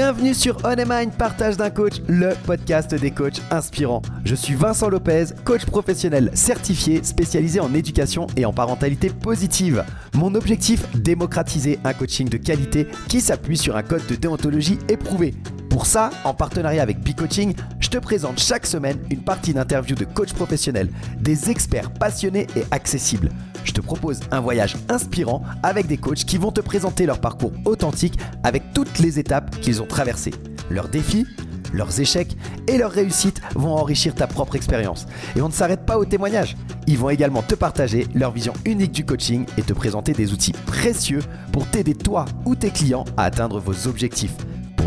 Bienvenue sur On Partage d'un coach, le podcast des coachs inspirants. Je suis Vincent Lopez, coach professionnel certifié spécialisé en éducation et en parentalité positive. Mon objectif, démocratiser un coaching de qualité qui s'appuie sur un code de déontologie éprouvé. Pour ça, en partenariat avec B-Coaching, je te présente chaque semaine une partie d'interview de coachs professionnels, des experts passionnés et accessibles. Je te propose un voyage inspirant avec des coachs qui vont te présenter leur parcours authentique avec toutes les étapes qu'ils ont traversées. Leurs défis, leurs échecs et leurs réussites vont enrichir ta propre expérience. Et on ne s'arrête pas aux témoignages. Ils vont également te partager leur vision unique du coaching et te présenter des outils précieux pour t'aider toi ou tes clients à atteindre vos objectifs.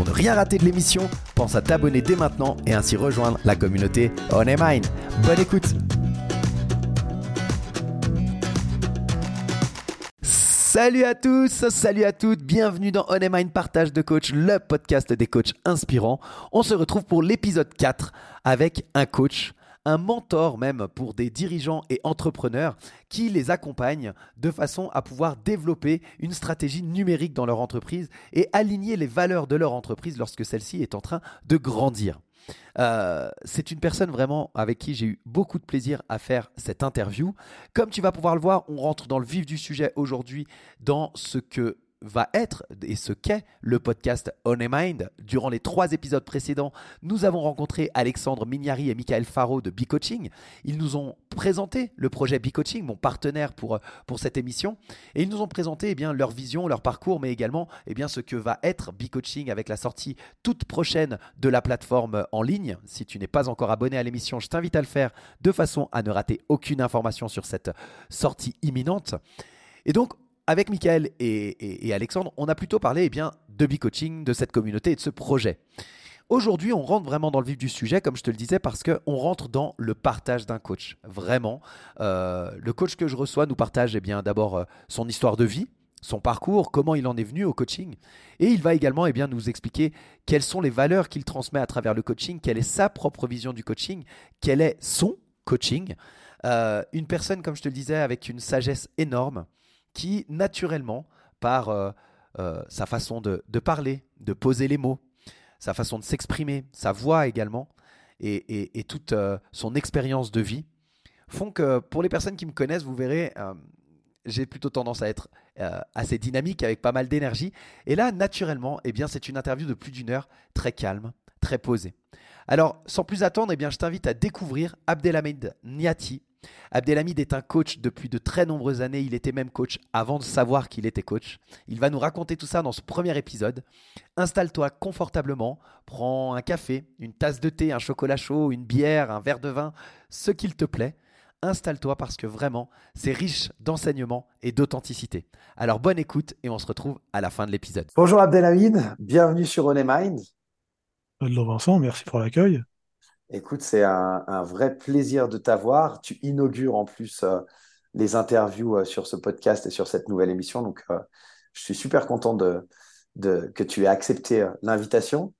Pour ne rien rater de l'émission, pense à t'abonner dès maintenant et ainsi rejoindre la communauté On Mind. Bonne écoute Salut à tous, salut à toutes, bienvenue dans On Mind Partage de Coach, le podcast des coachs inspirants. On se retrouve pour l'épisode 4 avec un coach, un mentor même pour des dirigeants et entrepreneurs qui les accompagnent de façon à pouvoir développer une stratégie numérique dans leur entreprise et aligner les valeurs de leur entreprise lorsque celle-ci est en train de grandir. Euh, c'est une personne vraiment avec qui j'ai eu beaucoup de plaisir à faire cette interview. Comme tu vas pouvoir le voir, on rentre dans le vif du sujet aujourd'hui dans ce que va être et ce qu'est le podcast On a Mind. Durant les trois épisodes précédents, nous avons rencontré Alexandre Mignari et Michael Faro de B-Coaching. Ils nous ont présenté le projet B-Coaching, mon partenaire pour, pour cette émission, et ils nous ont présenté eh bien, leur vision, leur parcours, mais également eh bien, ce que va être B-Coaching avec la sortie toute prochaine de la plateforme en ligne. Si tu n'es pas encore abonné à l'émission, je t'invite à le faire de façon à ne rater aucune information sur cette sortie imminente. Et donc, avec Michael et, Alexandre, on a plutôt parlé eh bien, de B-Coaching, de cette communauté et de ce projet. Aujourd'hui, on rentre vraiment dans le vif du sujet, comme je te le disais, parce qu'on rentre dans le partage d'un coach. Vraiment, euh, le coach que je reçois nous partage eh bien d'abord euh, son histoire de vie, son parcours, comment il en est venu au coaching, et il va également eh bien, nous expliquer quelles sont les valeurs qu'il transmet à travers le coaching, quelle est sa propre vision du coaching, quel est son coaching. Euh, une personne, comme je te le disais, avec une sagesse énorme, qui, naturellement, par euh, euh, sa façon de, parler, de poser les mots, sa façon de s'exprimer, sa voix également, et, toute euh, son expérience de vie, font que pour les personnes qui me connaissent, vous verrez, j'ai plutôt tendance à être assez dynamique, avec pas mal d'énergie. Et là, naturellement, eh bien, c'est une interview de plus d'une heure, très calme, très posée. Alors, sans plus attendre, eh bien, je t'invite à découvrir Abdelhamid Niati, Abdelhamid est un coach depuis de très nombreuses années. Il était même coach avant de savoir qu'il était coach. Il va nous raconter tout ça dans ce premier épisode. Installe-toi confortablement, prends un café, une tasse de thé, un chocolat chaud, une bière, un verre de vin, ce qu'il te plaît. Installe-toi parce que vraiment, c'est riche d'enseignement et d'authenticité. Alors bonne écoute et on se retrouve à la fin de l'épisode. Bonjour Abdelhamid, bienvenue sur On Mind. Bonjour Vincent, merci pour l'accueil. Écoute, c'est un, vrai plaisir de t'avoir. Tu inaugures en plus euh, les interviews euh, sur ce podcast et sur cette nouvelle émission. Donc, euh, je suis super content de, que tu aies accepté l'invitation.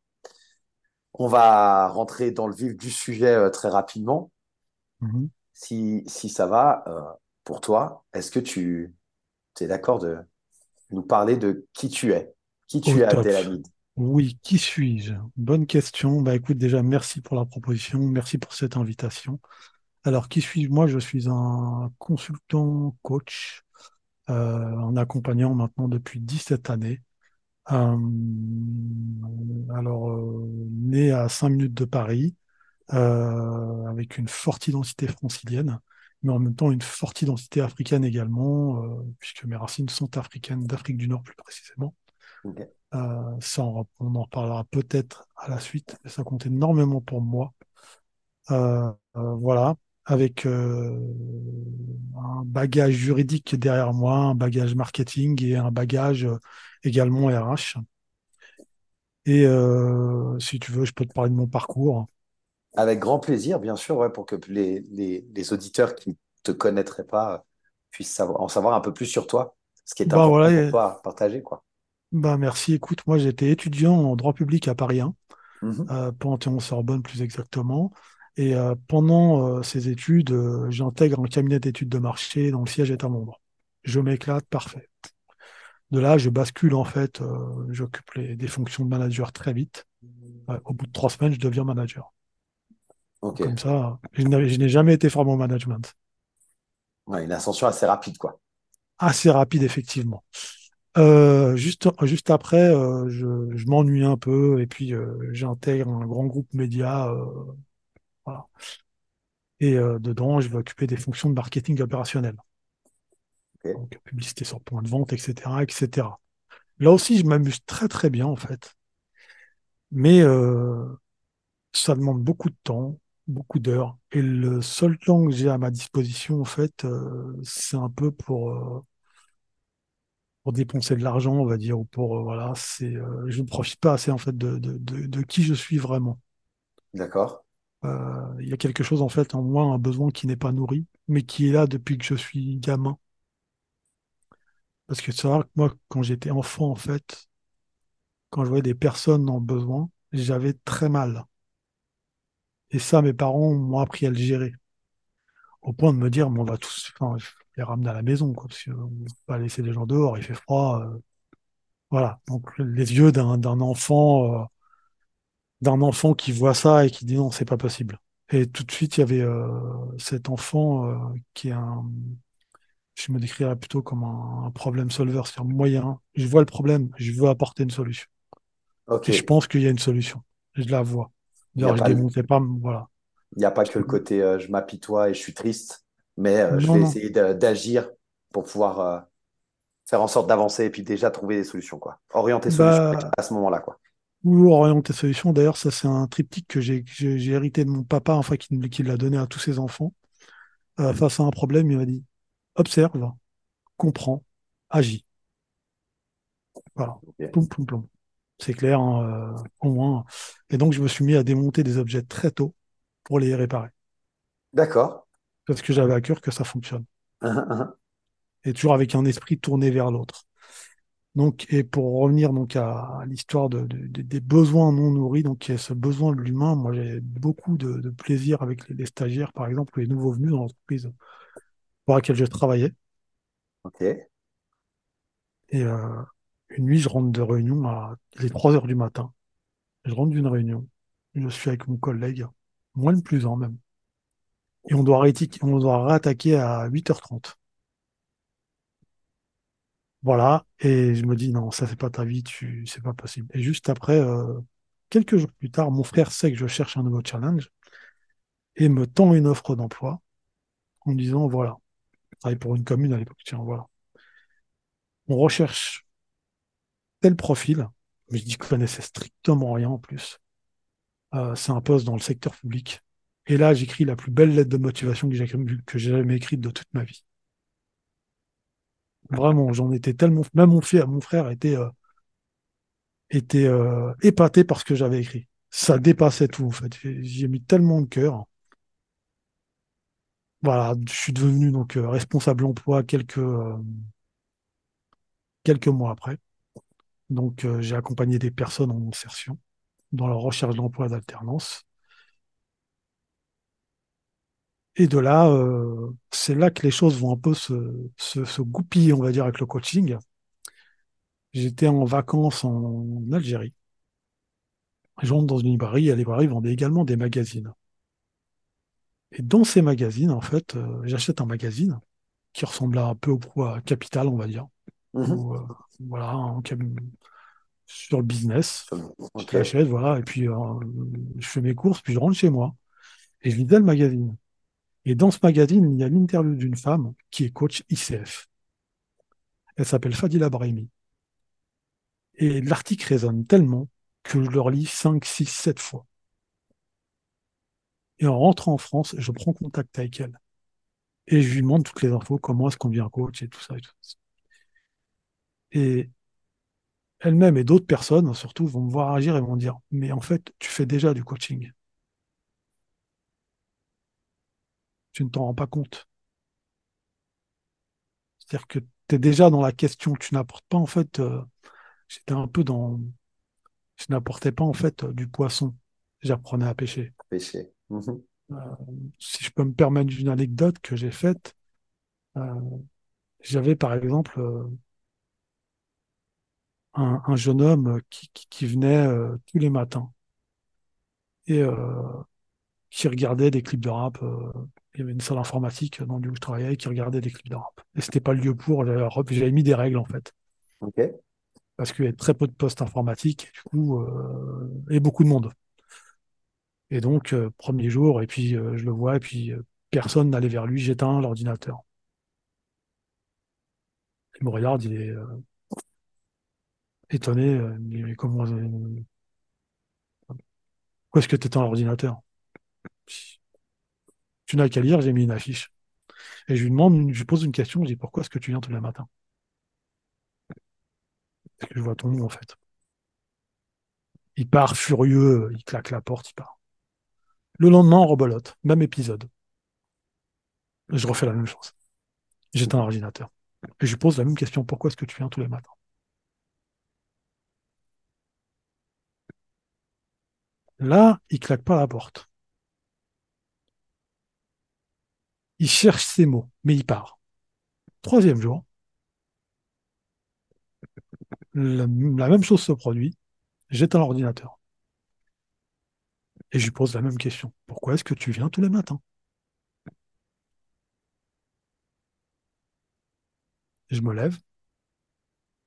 On va rentrer dans le vif du sujet très rapidement. Mm-hmm. si, si, ça va pour toi, est-ce que tu es d'accord de nous parler de qui tu es? Qui tu es, Abdelhamid? Oui, qui suis-je? Bonne question. Bah écoute, déjà, merci pour la proposition, merci pour cette invitation. Alors, qui suis-je? Moi, je suis un consultant coach euh, en accompagnant maintenant depuis 17 années. Euh, alors, euh, né à 5 minutes de Paris, avec une forte identité francilienne, mais en même temps une forte identité africaine également, puisque mes racines sont africaines, d'Afrique du Nord plus précisément. Euh, ça, on, en reparlera peut-être à la suite, mais ça compte énormément pour moi. Euh, euh, voilà, avec un bagage juridique derrière moi, un bagage marketing et un bagage également RH. Et si tu veux, je peux te parler de mon parcours. Avec grand plaisir, bien sûr, ouais, pour que les, les, auditeurs qui ne te connaîtraient pas puissent savoir, en savoir un peu plus sur toi, ce qui est bah, important pour toi à partager. Quoi. Bah merci. Écoute, moi j'étais étudiant en droit public à Paris 1, mmh euh, Panthéon-Sorbonne plus exactement. Et euh, pendant euh, ces études, j'intègre un cabinet d'études de marché dont le siège est à Londres. Je m'éclate, parfait. De là, je bascule en fait, j'occupe des fonctions de manager très vite. au bout de trois semaines, je deviens manager. Comme ça, je n'ai jamais été formé au management. Ouais, une ascension assez rapide, quoi. Assez rapide, effectivement. Euh, juste, juste après, euh, je, je m'ennuie un peu et puis j'intègre un grand groupe média. voilà. Et dedans, je vais occuper des fonctions de marketing opérationnel. Donc, publicité sur point de vente, etc., etc. Là aussi, je m'amuse très très bien en fait. Mais euh, ça demande beaucoup de temps, beaucoup d'heures. Et le seul temps que j'ai à ma disposition, en fait, euh, c'est un peu pour, euh, pour dépenser de l'argent, on va dire, ou pour voilà, c'est je ne profite pas assez en fait de, de, de, de qui je suis vraiment. D'accord. Il y a quelque chose en fait en moi, un besoin qui n'est pas nourri, mais qui est là depuis que je suis gamin. Parce que c'est vrai que moi, quand j'étais enfant, en fait, quand je voyais des personnes en besoin, j'avais très mal. Et ça, mes parents m'ont appris à le gérer. Au point de me dire, on va tous les ramener à la maison, quoi, parce qu'on ne va pas laisser les gens dehors, il fait froid. Euh. voilà. Donc, les yeux d'un enfant, euh, d'un enfant qui voit ça et qui dit non, c'est pas possible. Et tout de suite, il y avait euh, cet enfant qui est un, je me décrirais plutôt comme un, problème solver, c'est-à-dire moyen. Je vois le problème, je veux apporter une solution. Et je pense qu'il y a une solution. Je la vois. D'ailleurs, je démontais pas, voilà. Il n'y a pas que le côté je m'apitoie et je suis triste, mais euh, je vais essayer d'agir pour pouvoir euh, faire en sorte d'avancer et puis déjà trouver des solutions, quoi. Orienter bah, solutions à ce moment-là, quoi. Ou orienter solutions. D'ailleurs, ça, c'est un triptyque que j'ai hérité de mon papa, enfin, qui, qui l'a donné à tous ses enfants. face à un problème, il m'a dit observe, comprend, agit. Voilà. C'est clair, hein, euh, au moins. Et donc, je me suis mis à démonter des objets très tôt pour les réparer. D'accord. Parce que j'avais à cœur que ça fonctionne. Uh-huh, uh-huh. Et toujours avec un esprit tourné vers l'autre. Donc, et pour revenir donc à, l'histoire de, des besoins non nourris, donc il y a ce besoin de l'humain. Moi, j'ai beaucoup de, plaisir avec les, les, stagiaires, par exemple, les nouveaux venus dans l'entreprise pour laquelle je travaillais. Ok. Et euh, une nuit, je rentre de réunion à les 3 heures du matin. Je rentre d'une réunion. Je suis avec mon collègue, moins le plus en même. Et on doit, on réattaquer à 8h30. Voilà. Et je me dis, non, ça, c'est pas ta vie, tu, c'est pas possible. Et juste après, euh, quelques jours plus tard, mon frère sait que je cherche un nouveau challenge et me tend une offre d'emploi en me disant, voilà, travaille pour une commune à l'époque. Tiens, voilà. On recherche tel profil, mais je dis que je connaissais strictement rien en plus. Euh, c'est un poste dans le secteur public. Et là, j'écris la plus belle lettre de motivation que j'ai jamais écrite de toute ma vie. Vraiment, j'en étais tellement. Même mon frère, mon frère était, euh, était euh, épaté par ce que j'avais écrit. Ça dépassait tout, en fait. J'ai mis tellement de cœur voilà, je suis devenu donc euh, responsable emploi quelques, quelques mois après. Donc j'ai accompagné des personnes en insertion dans leur recherche d'emploi d'alternance. Et de là, c'est là que les choses vont un peu se, se, goupiller, on va dire, avec le coaching. J'étais en vacances en Algérie. Je rentre dans une librairie, et la librairie vendait également des magazines. Et dans ces magazines, en fait, euh, j'achète un magazine qui ressemble un peu au poids Capital, on va dire. Euh, voilà, sur le business. Je l'achète, voilà, et puis euh, je fais mes courses, puis je rentre chez moi. Et je lisais le magazine. Et dans ce magazine, il y a l'interview d'une femme qui est coach ICF. Elle s'appelle Fadila Brahimi. Et l'article résonne tellement que je le relis 5, 6, 7 fois. Et en rentrant en France, je prends contact avec elle. Et je lui demande toutes les infos, comment est-ce qu'on devient coach et tout ça. Et, elle-même et d'autres personnes, surtout, vont me voir agir et vont me dire, mais en fait, tu fais déjà du coaching. Tu ne t'en rends pas compte. C'est-à-dire que tu es déjà dans la question, tu n'apportes pas en fait, euh, j'étais un peu dans, je n'apportais pas en fait du poisson, j'apprenais à pêcher. Pêcher. Mhm. Euh, si je peux me permettre une anecdote que j'ai faite, euh, j'avais par exemple, euh, un, un jeune homme qui, qui, qui venait euh, tous les matins et euh, qui regardait des clips de rap. Euh, il y avait une salle informatique dans le lieu où je travaillais qui regardait des clips de rap. Et c'était pas le lieu pour. J'avais j'avais mis des règles en fait. Ok. parce qu'il y avait très peu de postes informatiques, du coup, euh, et beaucoup de monde. Et donc, euh, premier jour, et puis euh, je le vois, et puis euh, personne n'allait vers lui, j'éteins l'ordinateur. Il me regarde, il est euh, étonné, euh, il me dit, mais comment, euh, pourquoi est-ce que tu éteins l'ordinateur? Tu n'as qu'à lire, j'ai mis une affiche. Et je lui demande, je lui pose une question, je dis, pourquoi est-ce que tu viens tous les matins? Parce que je vois ton nom, en fait. Il part furieux, il claque la porte, il part. Le lendemain, on rebolote, même épisode. Je refais la même chose. J'éteins l'ordinateur. Et je lui pose la même question. Pourquoi est-ce que tu viens tous les matins? Là, il claque pas la porte. Il cherche ses mots, mais il part. Troisième jour, la, même chose se produit. J'éteins l'ordinateur. Et je lui pose la même question. Pourquoi est-ce que tu viens tous les matins? Je me lève,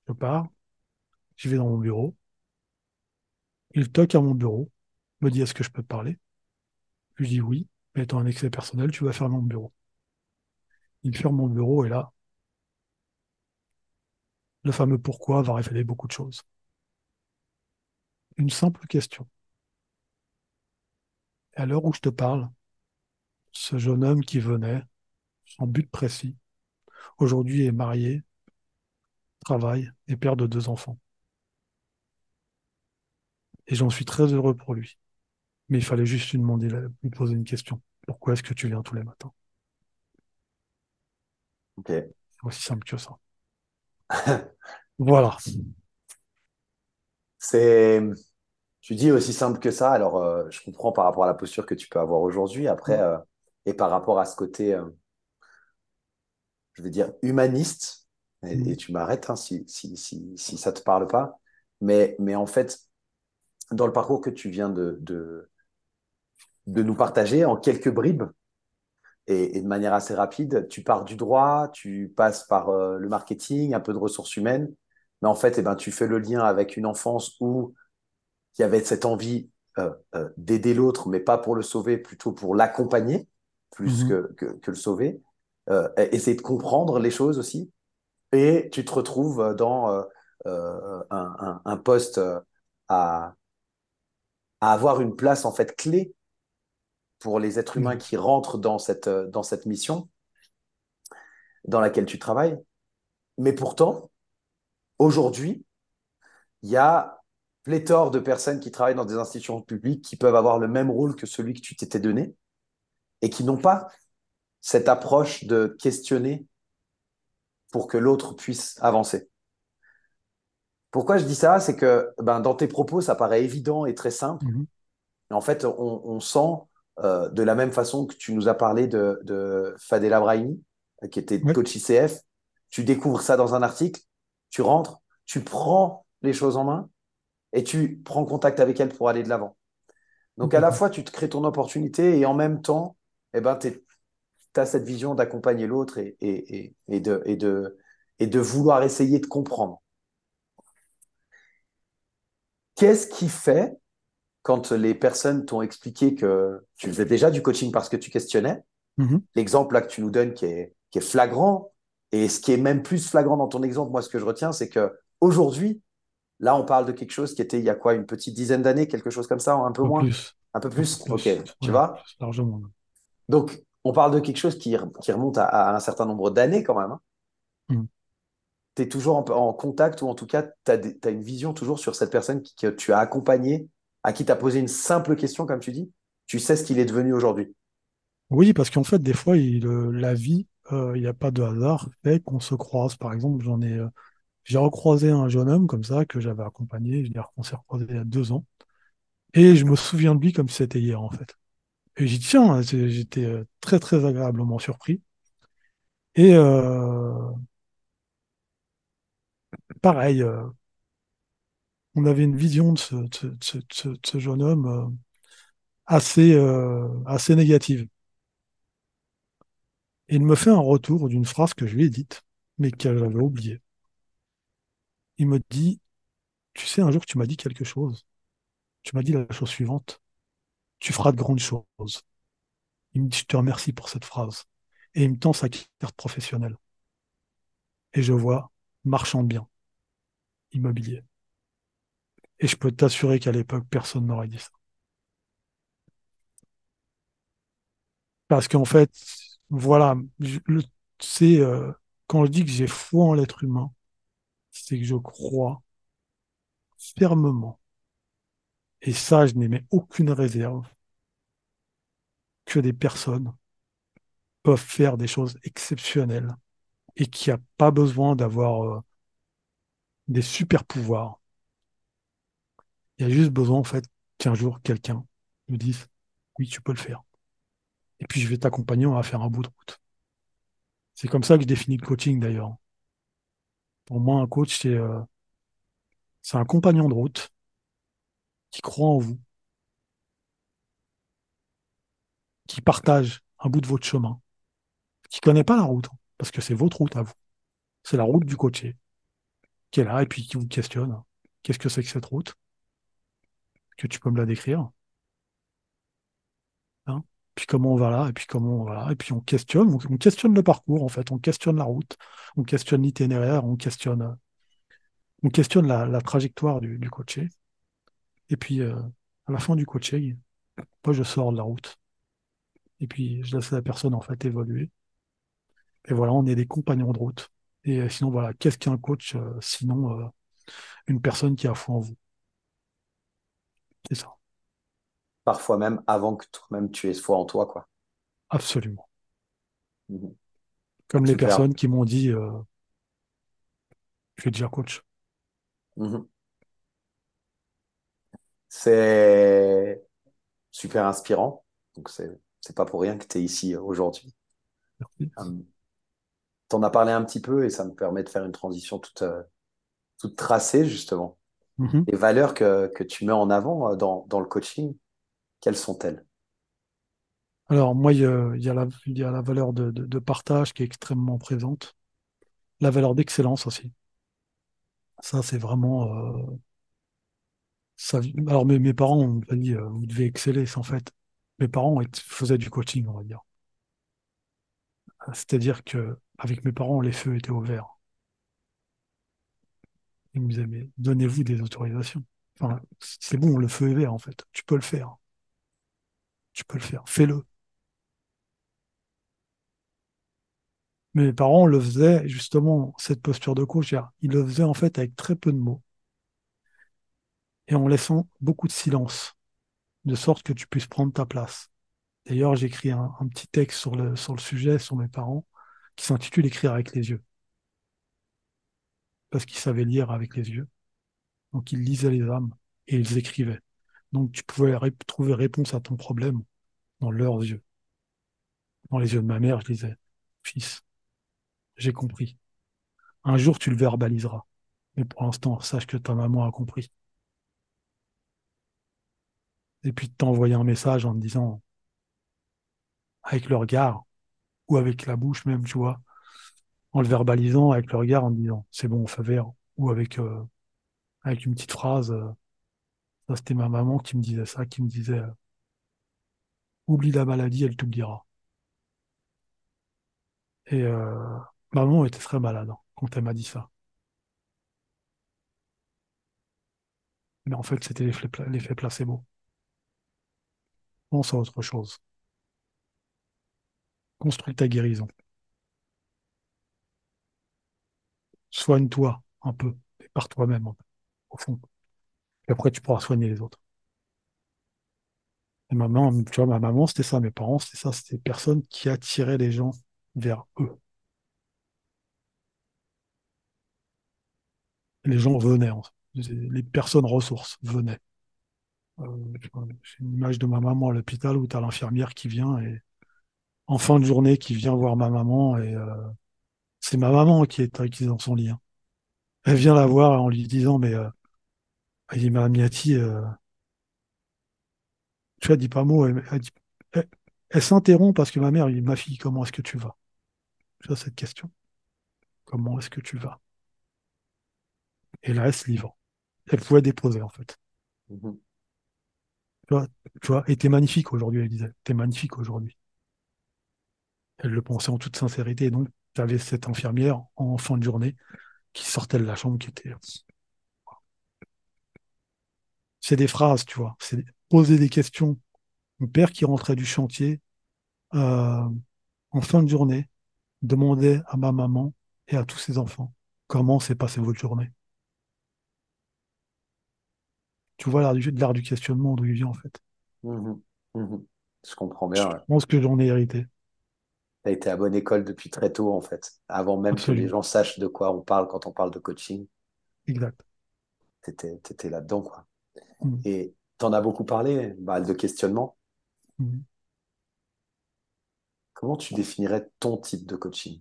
je pars, j'y vais dans mon bureau. Il toque à mon bureau, me dit est-ce que je peux te parler? Je lui dis oui, mais étant un excès personnel, tu vas fermer mon bureau. Il ferme mon bureau et là, le fameux pourquoi va révéler beaucoup de choses. Une simple question. À l'heure où je te parle, ce jeune homme qui venait, sans but précis, aujourd'hui est marié, travaille et père de deux enfants. Et j'en suis très heureux pour lui. Mais il fallait juste lui demander, lui poser une question. Pourquoi est-ce que tu viens tous les matins? Ok. C'est aussi simple que ça. Voilà. C'est, tu dis aussi simple que ça. Alors, euh, je comprends par rapport à la posture que tu peux avoir aujourd'hui. Après, euh, et par rapport à ce côté, euh, je vais dire, humaniste, et, Mhm. et tu m'arrêtes hein, si, si, si, si ça te parle pas. Mais, mais en fait, dans le parcours que tu viens de, de, de nous partager en quelques bribes, et, et de manière assez rapide, tu pars du droit, tu passes par euh, le marketing, un peu de ressources humaines, mais en fait, eh ben, tu fais le lien avec une enfance où il y avait cette envie euh, euh, d'aider l'autre, mais pas pour le sauver, plutôt pour l'accompagner, plus Mhm. que, que, que le sauver. Essayer de comprendre les choses aussi. Et tu te retrouves dans un, un, un poste à, à avoir une place en fait clé pour les êtres humains Oui. qui rentrent dans cette, euh, dans cette mission dans laquelle tu travailles. Mais pourtant, aujourd'hui, il y a pléthore de personnes qui travaillent dans des institutions publiques qui peuvent avoir le même rôle que celui que tu t'étais donné et qui n'ont pas cette approche de questionner pour que l'autre puisse avancer. Pourquoi je dis ça? C'est que ben, dans tes propos, ça paraît évident et très simple. Mhm. En fait, on, on sent euh, de la même façon que tu nous as parlé de, de Fadela Brahimi, qui était Ouais. coach ICF, tu découvres ça dans un article, tu rentres, tu prends les choses en main et tu prends contact avec elle pour aller de l'avant. Donc à la Complètement. fois, tu te crées ton opportunité et en même temps, eh ben, tu as cette vision d'accompagner l'autre et, et, et, et de, et, de, et de vouloir essayer de comprendre. Qu'est-ce qui fait, quand les personnes t'ont expliqué que tu faisais déjà du coaching parce que tu questionnais, Mhm. l'exemple là que tu nous donnes qui est, qui est flagrant, et ce qui est même plus flagrant dans ton exemple, moi ce que je retiens, c'est que aujourd'hui, là on parle de quelque chose qui était il y a quoi, une petite dizaine d'années, quelque chose comme ça, un peu Un peu moins, plus. un peu plus, plus. ok, tu vois? largement. Donc on parle de quelque chose qui, qui remonte à, à un certain nombre d'années quand même. hein. Mhm. Tu es toujours en, en contact ou en tout cas, tu as, une vision toujours sur cette personne que tu as accompagnée, à qui tu as posé une simple question, comme tu dis. Tu sais ce qu'il est devenu aujourd'hui. Oui, parce qu'en fait, des fois, euh, la vie, euh, il n'y a pas de hasard, fait qu'on se croise. Par exemple, j'en ai, euh, j'ai recroisé un jeune homme comme ça que j'avais accompagné. Je qu'on s'est recroisé il y a deux ans. Et je me souviens de lui comme si c'était hier, en fait. Et dit, tiens, c'est- j'étais très, très agréablement surpris. Et pareil, on avait une vision de ce, jeune homme euh, assez, euh, assez négative. Et il me fait un retour d'une phrase que je lui ai dite, mais que j'avais oubliée. Il me dit, tu sais, un jour tu m'as dit quelque chose. Tu m'as dit la chose suivante, tu feras de grandes choses. Il me dit, je te remercie pour cette phrase. Et il me tend sa carte professionnelle. Et je vois marchand de biens, immobilier. Et je peux t'assurer qu'à l'époque, personne n'aurait dit ça. Parce qu'en fait, voilà, c'est euh, quand je dis que j'ai foi en l'être humain, c'est que je crois fermement, et ça, je n'émets aucune réserve, que des personnes peuvent faire des choses exceptionnelles et qu'il n'y a pas besoin d'avoir euh, des super pouvoirs. Il y a juste besoin, en fait, qu'un jour, quelqu'un nous dise, oui, tu peux le faire. Et puis, je vais t'accompagner, on va faire un bout de route. C'est comme ça que je définis le coaching, d'ailleurs. Pour moi, un coach, c'est euh, un compagnon de route qui croit en vous, qui partage un bout de votre chemin, qui connaît pas la route, hein, parce que c'est votre route à vous. C'est la route du coaché, qui est là et puis qui vous questionne. Qu'est-ce que c'est que cette route? Que tu peux me la décrire? Hein? Puis comment on va là, et puis comment on va là, et puis on questionne, on, on questionne le parcours, en fait, on questionne la route, on questionne l'itinéraire, on questionne, on questionne la, trajectoire du, coaché. Et puis, euh, à la fin du coaching, moi, je sors de la route. Et puis, je laisse la personne, en fait, évoluer. Et voilà, on est des compagnons de route. Et euh, sinon, voilà, qu'est-ce qu'un coach, euh, sinon une personne qui a foi en vous? C'est ça, Parfois même avant que toi-même tu aies foi en toi, quoi. absolument. Mhm. Comme les personnes qui m'ont dit, euh, je suis déjà coach. Mhm. C'est super inspirant. Donc, c'est, pas pour rien que tu es ici euh, aujourd'hui. Euh, T'en as parlé un petit peu et ça me permet de faire une transition toute, euh, toute tracée, justement. Mhm. Les valeurs que, que tu mets en avant euh, dans, dans le coaching, quelles sont-elles? Alors, moi, il y a, il y a la, il y a la valeur de, de- de partage qui est extrêmement présente. La valeur d'excellence aussi. Ça, c'est vraiment... euh, ça, alors, mes, mes parents ont dit, euh, vous devez exceller. C'est en fait, mes parents faisaient du coaching, on va dire. C'est-à-dire que avec mes parents, les feux étaient ouverts. Ils me disaient, mais donnez-vous des autorisations. C'est bon, le feu est vert, en fait. Tu peux le faire. Tu peux le faire. Fais-le. Mes parents le faisaient, justement, cette posture de coach, ils le faisaient en fait avec très peu de mots et en laissant beaucoup de silence, de sorte que tu puisses prendre ta place. D'ailleurs, j'ai écrit un, un petit texte sur le, sur le sujet, sur mes parents, qui s'intitule Écrire avec les yeux, parce qu'ils savaient lire avec les yeux. Donc, ils lisaient les âmes et ils écrivaient. Donc, tu pouvais trouver réponse à ton problème dans leurs yeux. Dans les yeux de ma mère, je disais, fils, j'ai compris. Un jour, tu le verbaliseras. Mais pour l'instant, sache que ta maman a compris. Et puis de t'envoyer un message en te disant, avec le regard, ou avec la bouche même, tu vois, en le verbalisant avec le regard, en disant, c'est bon, feu vert, ou avec, euh, avec une petite phrase, euh, ça c'était ma maman qui me disait ça, qui me disait, euh, oublie la maladie, elle t'oubliera. Et ma maman était très malade hein, quand elle m'a dit ça. Mais en fait, c'était l'effet placebo. Pense à autre chose. Construis ta guérison. Soigne-toi un peu, par toi-même, au fond. Et après, tu pourras soigner les autres. Et ma maman, tu vois, ma maman, c'était ça, mes parents, c'était ça, c'était des personnes qui attiraient les gens vers eux. Les gens venaient, les personnes ressources venaient. Euh, J'ai une image de ma maman à l'hôpital où tu as l'infirmière qui vient et en fin de journée qui vient voir ma maman et euh, c'est ma maman qui est, qui est dans son lit. hein. Elle vient la voir en lui disant mais euh, Elle dit, Madame Niati, euh, tu vois, elle dit pas mot. Elle, elle dit- elle- elle s'interrompt parce que ma mère, elle dit, ma fille, comment est-ce que tu vas? Tu vois cette question. Comment est-ce que tu vas? Et là, elle se livre. Elle pouvait déposer, en fait. Mhm. Tu vois, tu vois, et t'es magnifique aujourd'hui, elle disait. T'es magnifique aujourd'hui. Elle le pensait en toute sincérité. Donc, tu avais cette infirmière en fin de journée qui sortait de la chambre, qui était. C'est des phrases, tu vois. C'est poser des questions. Mon père qui rentrait du chantier euh, en fin de journée demandait à ma maman et à tous ses enfants comment s'est passée votre journée? Tu vois l'art du, l'art du questionnement d'où il vient, en fait. Mhm. Mhm. Je comprends Je bien. ouais. pense que j'en ai hérité. Tu as été à bonne école depuis très tôt, en fait. Avant même que les gens sachent de quoi on parle quand on parle de coaching, Exact. tu étais, là-dedans, quoi. Mhm. Et tu en as beaucoup parlé, bah, de questionnement. Mhm. Comment tu définirais ton type de coaching?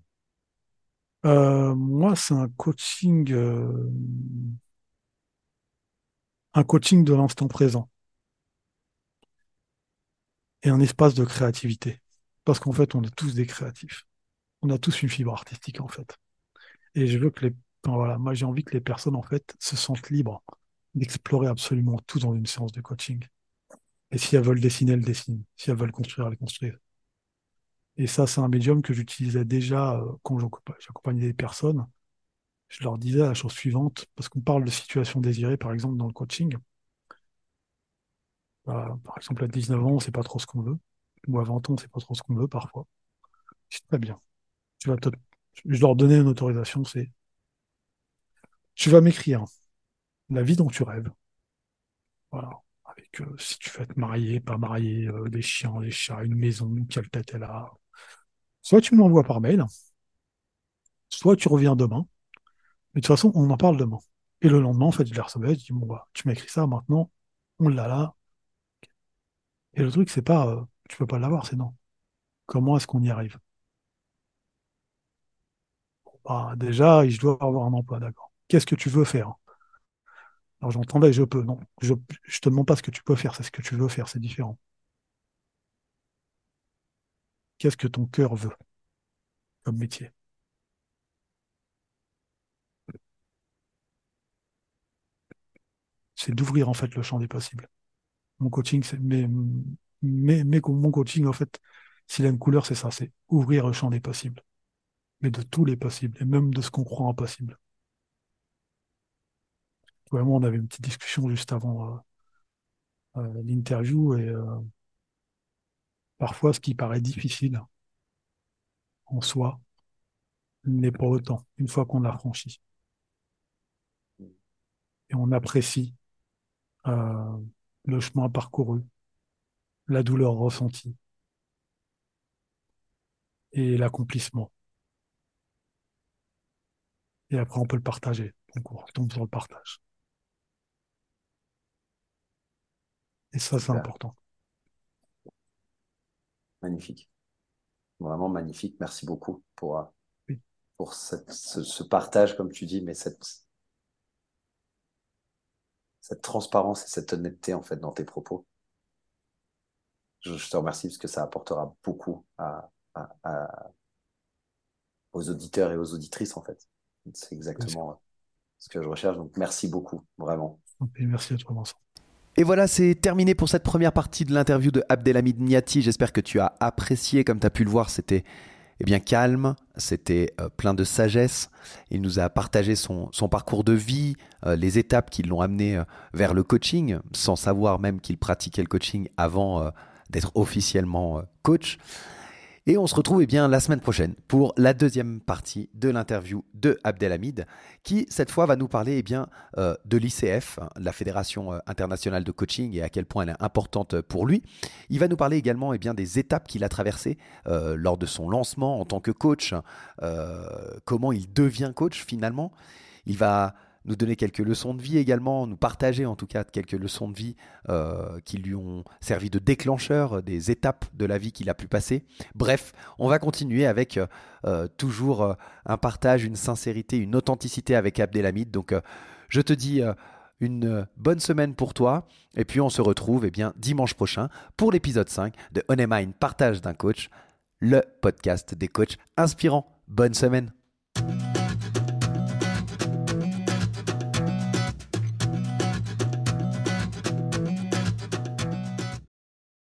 Euh, moi, c'est un coaching, euh, un coaching de l'instant présent et un espace de créativité. Parce qu'en fait, on est tous des créatifs. On a tous une fibre artistique, en fait. Et je veux que les, enfin, voilà, moi, j'ai envie que les personnes, en fait, se sentent libres d'explorer absolument tout dans une séance de coaching. Et si elles veulent dessiner, elles dessinent. Si elles veulent construire, elles construisent. Et ça, c'est un médium que j'utilisais déjà euh, quand j'accompa- j'accompagnais des personnes. Je leur disais la chose suivante, parce qu'on parle de situation désirée, par exemple, dans le coaching. Bah, par exemple, à 19 ans, on sait pas trop ce qu'on veut. Ou à 20 ans, sait pas trop ce qu'on veut, parfois. C'est très bien. Tu vas te- Je leur donnais une autorisation, c'est tu vas m'écrire la vie dont tu rêves. Voilà. Avec euh, si tu veux être marié, pas marié, euh, des chiens, des chats, une maison, quelle tête elle a. Soit tu me l'envoies par mail, soit tu reviens demain. Mais de toute façon, on en parle demain. Et le lendemain, en fait, je les recevais, je dis, bon, bah, tu m'as écrit ça, maintenant, on l'a là. Et le truc, c'est pas, euh, tu peux pas l'avoir, c'est non. Comment est-ce qu'on y arrive? Bah, déjà, je dois avoir un emploi, d'accord. Qu'est-ce que tu veux faire? Alors j'entendais, je peux, non. Je, je te demande pas ce que tu peux faire, c'est ce que tu veux faire, c'est différent. Qu'est-ce que ton cœur veut comme métier? C'est d'ouvrir en fait le champ des possibles. Mon coaching, c'est mais, mais, mais mon coaching, en fait, s'il a une couleur, c'est ça, c'est ouvrir le champ des possibles. Mais de tous les possibles, et même de ce qu'on croit impossible. Vraiment, on avait une petite discussion juste avant euh, euh, l'interview, et euh, parfois, ce qui paraît difficile en soi n'est pas autant, une fois qu'on l'a franchi. Et on apprécie euh, le chemin parcouru, la douleur ressentie et l'accomplissement. Et après, on peut le partager. Donc, on retombe sur le partage. Et ça, c'est important. Magnifique. Vraiment magnifique. Merci beaucoup pour, euh, Oui. pour cette- ce, ce partage, comme tu dis, mais cette, cette transparence et cette honnêteté, en fait, dans tes propos. Je, je te remercie parce que ça apportera beaucoup à, à- à- aux auditeurs et aux auditrices, en fait. C'est exactement ce que je recherche. Donc, merci beaucoup, vraiment. Et merci à toi, Vincent. Et voilà, c'est terminé pour cette première partie de l'interview de Abdelhamid Niati. J'espère que tu as apprécié. Comme tu as pu le voir, c'était eh bien calme, c'était euh, plein de sagesse. Il nous a partagé son, son parcours de vie, euh, les étapes qui l'ont amené euh, vers le coaching, sans savoir même qu'il pratiquait le coaching avant euh, d'être officiellement euh, coach. Et on se retrouve eh bien, la semaine prochaine pour la deuxième partie de l'interview de Abdelhamid, qui cette fois va nous parler eh bien, euh, de l'ICF, hein, la Fédération euh, internationale de coaching, et à quel point elle est importante pour lui. Il va nous parler également eh bien, des étapes qu'il a traversées lors de son lancement en tant que coach, euh, comment il devient coach finalement. Il va nous donner quelques leçons de vie également, nous partager en tout cas quelques leçons de vie euh, qui lui ont servi de déclencheur des étapes de la vie qu'il a pu passer. Bref, on va continuer avec euh, toujours euh, un partage, une sincérité, une authenticité avec Abdelhamid. Donc euh, je te dis une bonne semaine pour toi. Et puis on se retrouve eh bien, dimanche prochain pour l'épisode 5 de On Mind Partage d'un coach, le podcast des coachs inspirants. Bonne semaine